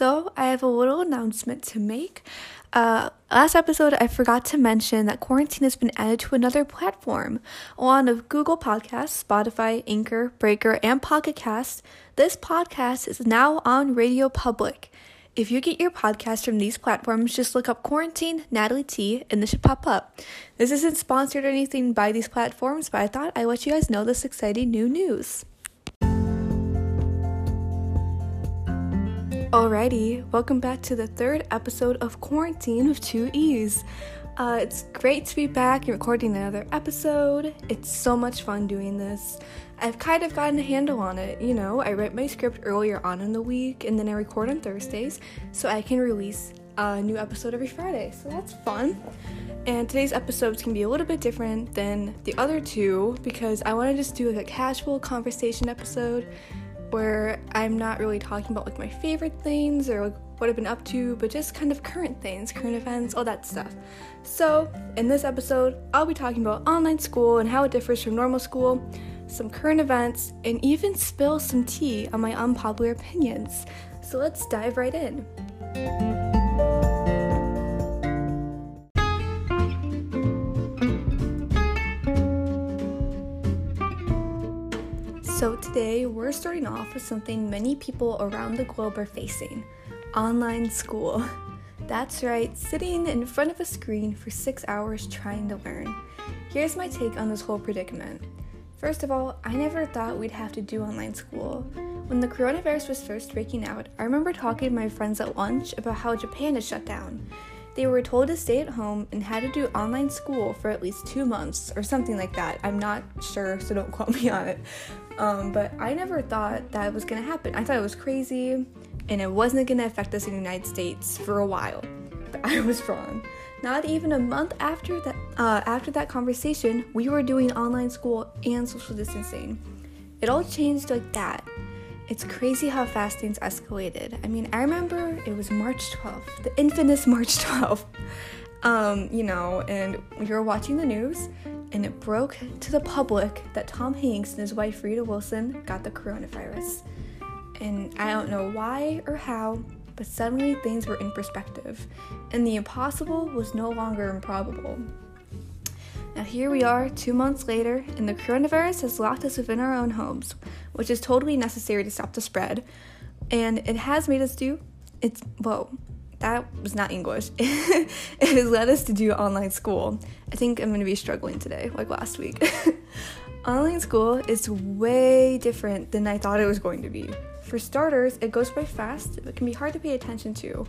So, I have a little announcement to make. Uh, last episode, I forgot to mention that quarantine has been added to another platform. Along with Google Podcasts, Spotify, Anchor, Breaker, and Pocket Cast, this podcast is now on RadioPublic. If you get your podcast from these platforms, just look up Quarantine Natalie T and this should pop up. This isn't sponsored or anything by these platforms, but I thought I'd let you guys know this exciting new news. Alrighty, welcome back to the third episode of Quarantine with Two E's. Uh, it's great to be back and recording another episode. It's so much fun doing this. I've kind of gotten a handle on it. You know, I write my script earlier on in the week and then I record on Thursdays so I can release a new episode every Friday. So that's fun. And today's episodes can be a little bit different than the other two because I want to just do like a casual conversation episode where I'm not really talking about like my favorite things or like what I've been up to, but just kind of current things, current events, all that stuff. So, in this episode, I'll be talking about online school and how it differs from normal school, some current events, and even spill some tea on my unpopular opinions. So, let's dive right in. So, today we're starting off with something many people around the globe are facing online school. That's right, sitting in front of a screen for six hours trying to learn. Here's my take on this whole predicament. First of all, I never thought we'd have to do online school. When the coronavirus was first breaking out, I remember talking to my friends at lunch about how Japan is shut down. They were told to stay at home and had to do online school for at least two months or something like that. I'm not sure, so don't quote me on it. Um, but I never thought that was gonna happen. I thought it was crazy and it wasn't gonna affect us in the United States for a while. But I was wrong. Not even a month after that, uh, after that conversation, we were doing online school and social distancing. It all changed like that. It's crazy how fast things escalated. I mean, I remember it was March 12th, the infamous March 12th. Um, you know, and we were watching the news, and it broke to the public that Tom Hanks and his wife Rita Wilson got the coronavirus. And I don't know why or how, but suddenly things were in perspective, and the impossible was no longer improbable. Now, here we are, two months later, and the coronavirus has locked us within our own homes, which is totally necessary to stop the spread. And it has made us do, it's, whoa, that was not English. it has led us to do online school. I think I'm going to be struggling today, like last week. online school is way different than I thought it was going to be. For starters, it goes by fast, but can be hard to pay attention to.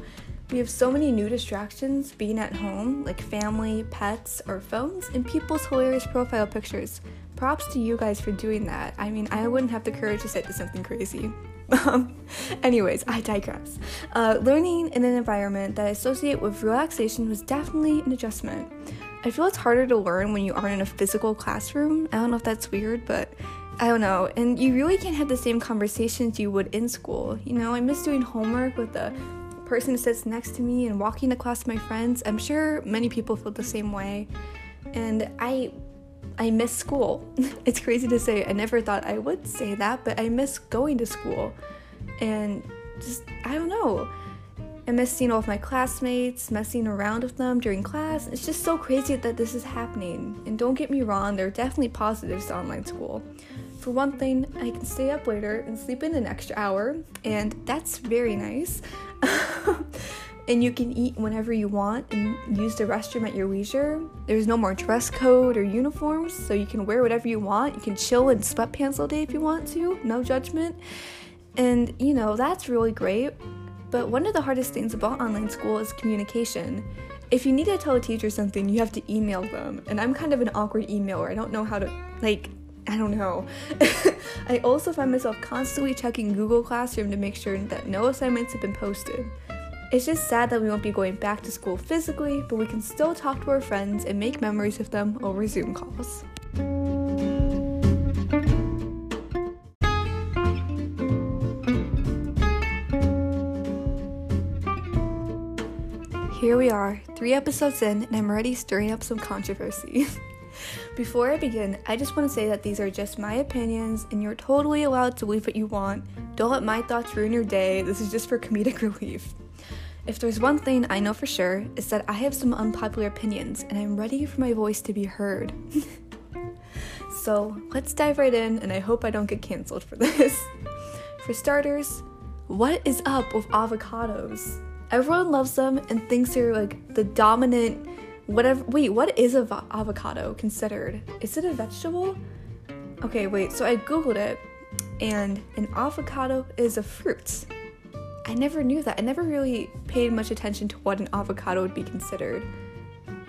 We have so many new distractions being at home, like family, pets, or phones, and people's hilarious profile pictures. Props to you guys for doing that. I mean, I wouldn't have the courage to say to something crazy. Anyways, I digress. Uh, learning in an environment that I associate with relaxation was definitely an adjustment. I feel it's harder to learn when you aren't in a physical classroom. I don't know if that's weird, but I don't know. And you really can't have the same conversations you would in school. You know, I miss doing homework with the person who sits next to me and walking class my friends. I'm sure many people feel the same way. And I I miss school. it's crazy to say. I never thought I would say that, but I miss going to school. And just, I don't know. I miss seeing all of my classmates, messing around with them during class. It's just so crazy that this is happening. And don't get me wrong, there are definitely positives to online school. For one thing, I can stay up later and sleep in an extra hour, and that's very nice. and you can eat whenever you want and use the restroom at your leisure. There's no more dress code or uniforms, so you can wear whatever you want. You can chill in sweatpants all day if you want to, no judgment. And you know, that's really great. But one of the hardest things about online school is communication. If you need to tell a teacher something, you have to email them. And I'm kind of an awkward emailer. I don't know how to, like, I don't know. I also find myself constantly checking Google Classroom to make sure that no assignments have been posted. It's just sad that we won't be going back to school physically, but we can still talk to our friends and make memories with them over Zoom calls. Here we are, three episodes in, and I'm already stirring up some controversy. Before I begin, I just want to say that these are just my opinions, and you're totally allowed to believe what you want. Don't let my thoughts ruin your day. This is just for comedic relief. If there's one thing I know for sure, is that I have some unpopular opinions and I'm ready for my voice to be heard. so let's dive right in, and I hope I don't get canceled for this. for starters, what is up with avocados? Everyone loves them and thinks they're like the dominant whatever. Wait, what is a avocado considered? Is it a vegetable? Okay, wait. So I googled it, and an avocado is a fruit. I never knew that. I never really paid much attention to what an avocado would be considered.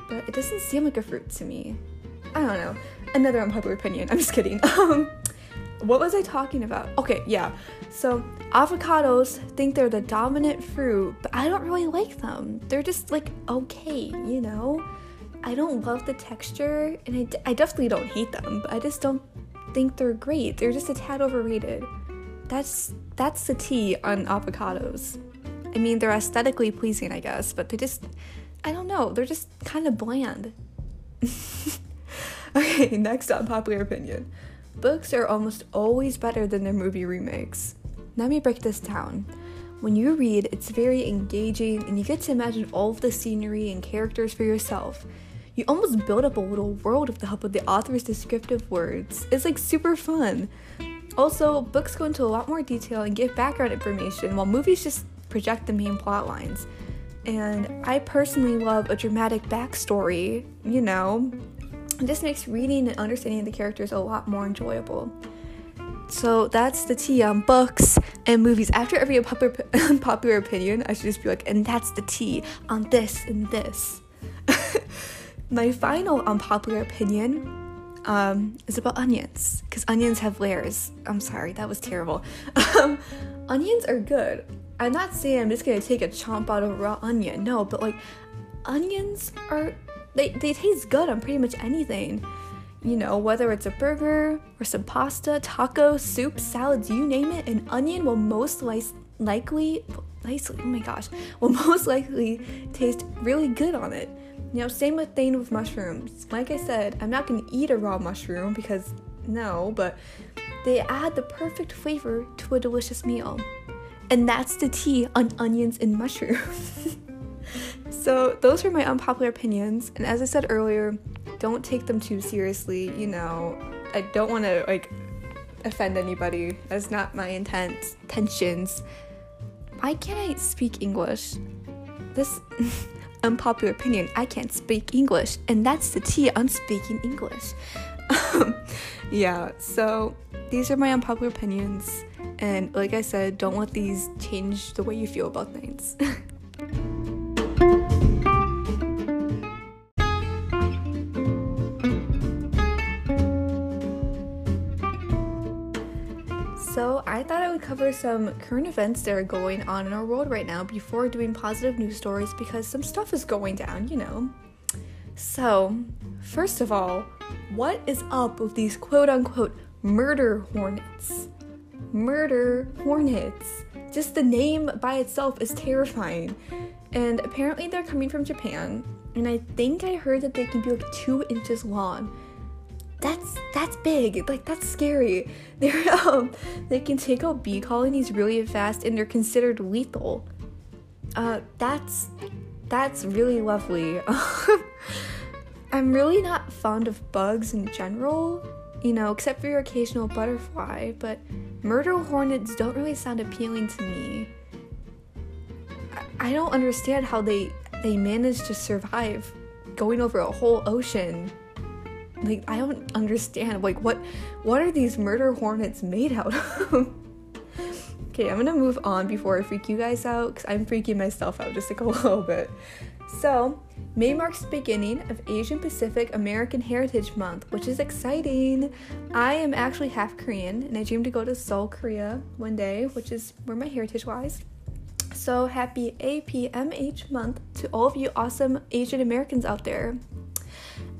But it doesn't seem like a fruit to me. I don't know. Another unpopular opinion. I'm just kidding. Um, what was I talking about? Okay, yeah. So avocados think they're the dominant fruit, but I don't really like them. They're just like okay, you know? I don't love the texture, and I, d- I definitely don't hate them, but I just don't think they're great. They're just a tad overrated. That's that's the tea on avocados. I mean, they're aesthetically pleasing, I guess, but they just I don't know, they're just kind of bland. okay, next unpopular opinion. Books are almost always better than their movie remakes. Let me break this down. When you read, it's very engaging and you get to imagine all of the scenery and characters for yourself. You almost build up a little world with the help of the author's descriptive words. It's like super fun. Also, books go into a lot more detail and give background information, while movies just project the main plot lines. And I personally love a dramatic backstory, you know, this makes reading and understanding the characters a lot more enjoyable. So that's the tea on books and movies. After every unpopular opinion, I should just be like, and that's the tea on this and this. My final unpopular opinion um, is about onions, because onions have layers. I'm sorry, that was terrible. Um, onions are good. I'm not saying I'm just gonna take a chomp out of a raw onion, no, but like, onions are they, they taste good on pretty much anything. You know, whether it's a burger or some pasta, tacos, soup, salads, you name it, an onion will most li- likely, likely, oh my gosh, will most likely taste really good on it. You know, same with thing with mushrooms. Like I said, I'm not gonna eat a raw mushroom because no, but they add the perfect flavor to a delicious meal. And that's the tea on onions and mushrooms. So, those are my unpopular opinions, and as I said earlier, don't take them too seriously. You know, I don't want to like offend anybody. That's not my intent. Tensions. Why can't I speak English? This unpopular opinion. I can't speak English, and that's the tea on speaking English. yeah. So these are my unpopular opinions, and like I said, don't let these change the way you feel about things. some current events that are going on in our world right now before doing positive news stories because some stuff is going down, you know. So, first of all, what is up with these quote unquote murder hornets? Murder hornets. Just the name by itself is terrifying. And apparently, they're coming from Japan. And I think I heard that they can be like two inches long. That's that's big. Like that's scary. They're um they can take out bee colonies really fast and they're considered lethal. Uh that's that's really lovely. I'm really not fond of bugs in general, you know, except for your occasional butterfly, but murder hornets don't really sound appealing to me. I don't understand how they they manage to survive going over a whole ocean. Like I don't understand. Like what what are these murder hornets made out of? okay, I'm gonna move on before I freak you guys out because I'm freaking myself out just like a little bit. So, May marks the beginning of Asian Pacific American Heritage Month, which is exciting. I am actually half Korean and I dream to go to Seoul, Korea one day, which is where my heritage lies. So happy APMH month to all of you awesome Asian Americans out there.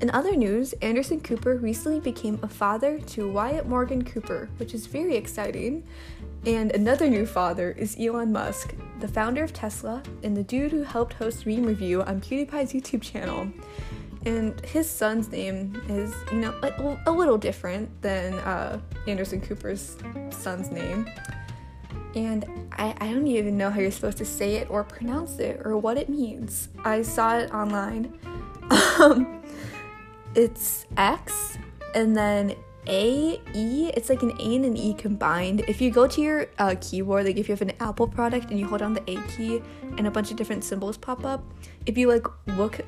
In other news, Anderson Cooper recently became a father to Wyatt Morgan Cooper, which is very exciting. And another new father is Elon Musk, the founder of Tesla and the dude who helped host Meme Review on PewDiePie's YouTube channel. And his son's name is, you know, a, a little different than uh, Anderson Cooper's son's name. and I, I don't even know how you're supposed to say it or pronounce it or what it means. I saw it online. It's X and then A E. It's like an A and an E combined. If you go to your uh, keyboard, like if you have an Apple product and you hold down the A key and a bunch of different symbols pop up, if you like look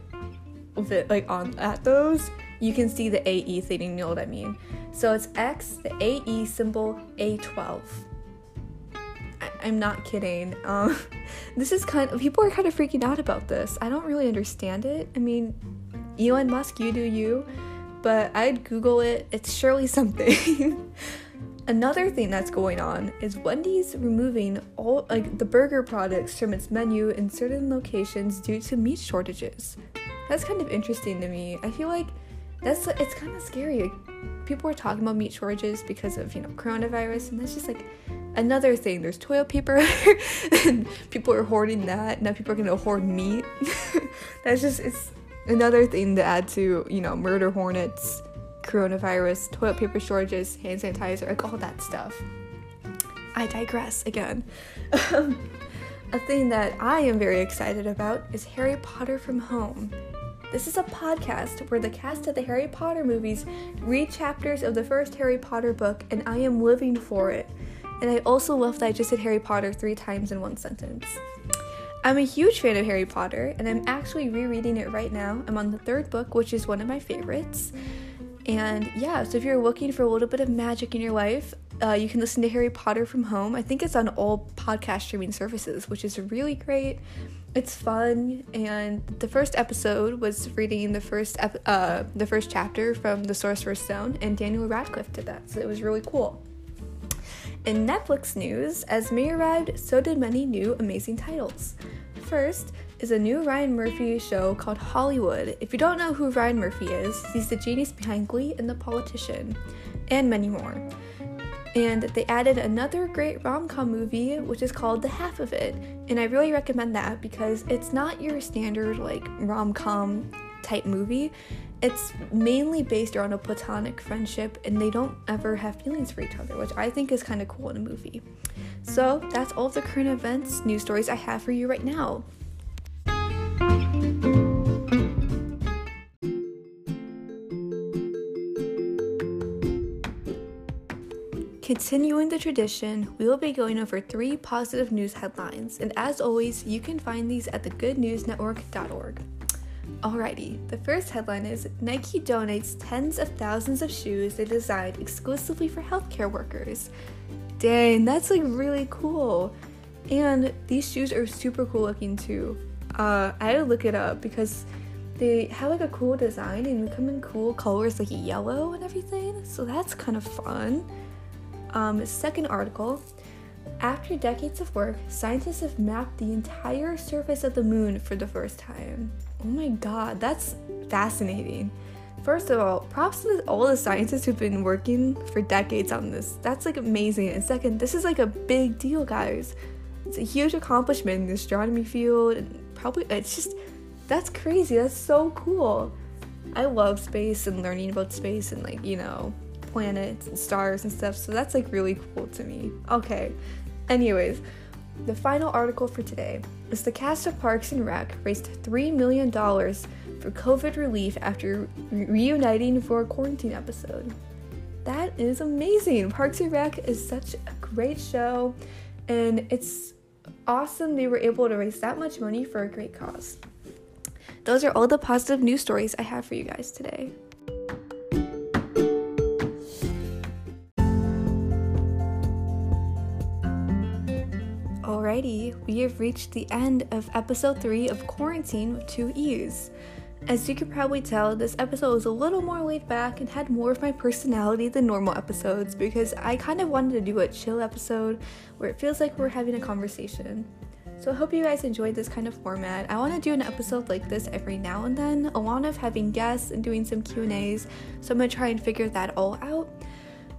it like on at those, you can see the AE thing. You know what I mean? So it's X, the AE symbol, A12. I- am not kidding. Um, this is kind of people are kind of freaking out about this. I don't really understand it. I mean, Elon Musk, you do you, but I'd Google it. It's surely something. Another thing that's going on is Wendy's removing all like the burger products from its menu in certain locations due to meat shortages. That's kind of interesting to me. I feel like that's it's kind of scary. People are talking about meat shortages because of you know coronavirus, and that's just like another thing. There's toilet paper, and people are hoarding that. Now people are gonna hoard meat. that's just it's another thing to add to you know murder hornets, coronavirus, toilet paper shortages, hand sanitizer, like all that stuff. I digress again. Um, a thing that I am very excited about is Harry Potter from Home. This is a podcast where the cast of the Harry Potter movies read chapters of the first Harry Potter book, and I am living for it. And I also love that I just said Harry Potter three times in one sentence. I'm a huge fan of Harry Potter, and I'm actually rereading it right now. I'm on the third book, which is one of my favorites. And yeah, so if you're looking for a little bit of magic in your life, uh, you can listen to Harry Potter from home. I think it's on all podcast streaming services, which is really great it's fun and the first episode was reading the first ep- uh, the first chapter from the sorcerer's stone and daniel radcliffe did that so it was really cool in netflix news as may arrived so did many new amazing titles first is a new ryan murphy show called hollywood if you don't know who ryan murphy is he's the genius behind glee and the politician and many more and they added another great rom com movie, which is called The Half of It. And I really recommend that because it's not your standard like rom com type movie. It's mainly based around a platonic friendship, and they don't ever have feelings for each other, which I think is kind of cool in a movie. So that's all the current events, news stories I have for you right now. Continuing the tradition, we will be going over three positive news headlines, and as always, you can find these at thegoodnewsnetwork.org. Alrighty, the first headline is Nike donates tens of thousands of shoes they designed exclusively for healthcare workers. Dang, that's like really cool. And these shoes are super cool looking too. Uh, I had to look it up because they have like a cool design and come in cool colors like yellow and everything. So that's kind of fun. Um, second article After decades of work, scientists have mapped the entire surface of the moon for the first time. Oh my god, that's fascinating. First of all, props to all the scientists who've been working for decades on this. That's like amazing. And second, this is like a big deal, guys. It's a huge accomplishment in the astronomy field, and probably it's just that's crazy. That's so cool. I love space and learning about space and like, you know, planets and stars and stuff, so that's like really cool to me. Okay, anyways, the final article for today is the cast of Parks and Rec raised $3 million for COVID relief after re- reuniting for a quarantine episode. That is amazing. Parks and Rec is such a great show, and it's awesome they were able to raise that much money for a great cause. Those are all the positive news stories I have for you guys today. Alrighty, we have reached the end of episode 3 of Quarantine with Two E's. As you can probably tell, this episode was a little more laid back and had more of my personality than normal episodes because I kind of wanted to do a chill episode where it feels like we're having a conversation. So I hope you guys enjoyed this kind of format. I want to do an episode like this every now and then, a lot of having guests and doing some Q&As. So I'm going to try and figure that all out.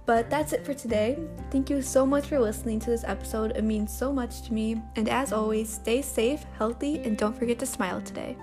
But that's it for today. Thank you so much for listening to this episode. It means so much to me. And as always, stay safe, healthy, and don't forget to smile today.